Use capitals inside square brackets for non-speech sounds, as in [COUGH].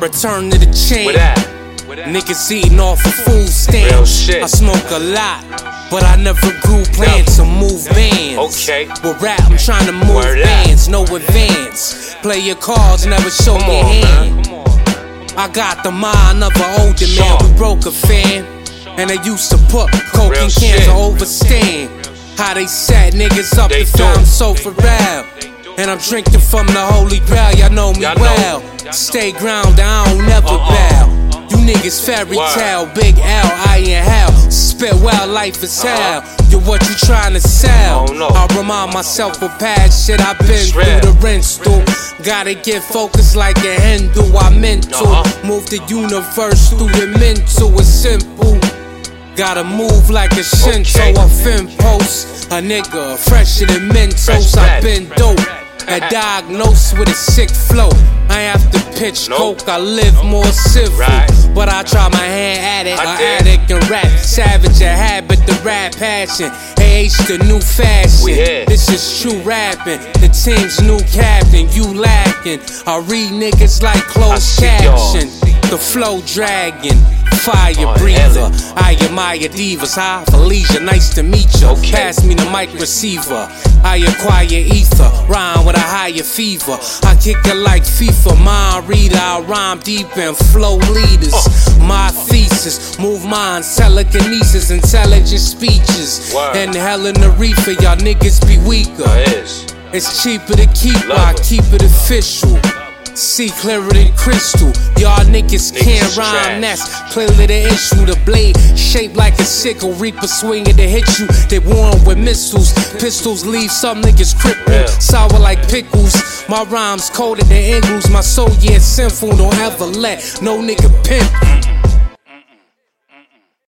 Return to the chain. Niggas eating off of food stamps. I smoke a lot, but I never grew plans to move bands. Okay. With rap, I'm trying to move Word bands, no advance. Play your cards, never show Come your on, hand. man. I got the mind of an older man. We broke a fan, and they used to put coke Real in cans to overstand. How they set niggas up They to found so for real. And I'm drinking from the holy grail, y'all know me Y'all know. Stay grounded, I don't never Uh-uh. bow. You niggas fairy tale, big L, I in hell. Spit wild life is hell. You what you trying to sell? Uh-huh. I remind myself of past shit I've been through the rinse through. Gotta get focused like a Hindu, I meant to. Uh-huh. Move the universe through the mental, it's simple. Gotta move like a Shinto, Okay. a fin post. A nigga fresher than Mentos, Fresh I bread. been dope. A [LAUGHS] diagnosed with a sick flow. I have to pitch Nope. coke, I live more civil. Right. But I try my hand at it, I a did. addict and rap. Savage a habit, the rap passion. AH the new fashion. This is true rapping. The team's new captain, you lacking. I read niggas like closed caption. The flow dragon, fire Oh, breather. I admire divas, hi Felicia, nice to meet you. Okay. Pass me the mic receiver. I acquire ether, rhyme with a higher fever. I kick it like FIFA, mind reader. I rhyme deep and flow leaders. My thesis, move minds, telekinesis, intelligent speeches. And hell in the reefer, y'all niggas be weaker. It is. Cheaper to keep, I keep it official. See clearer than crystal. Y'all niggas, can't rhyme, trash. that's clearly the issue. The blade shaped like a sickle, reaper swinging to hit you. They warm with missiles. Pistols leave some niggas crippled. Sour like pickles. My rhymes colder than Ingles. My soul, yeah, sinful. Don't ever let no nigga pimp.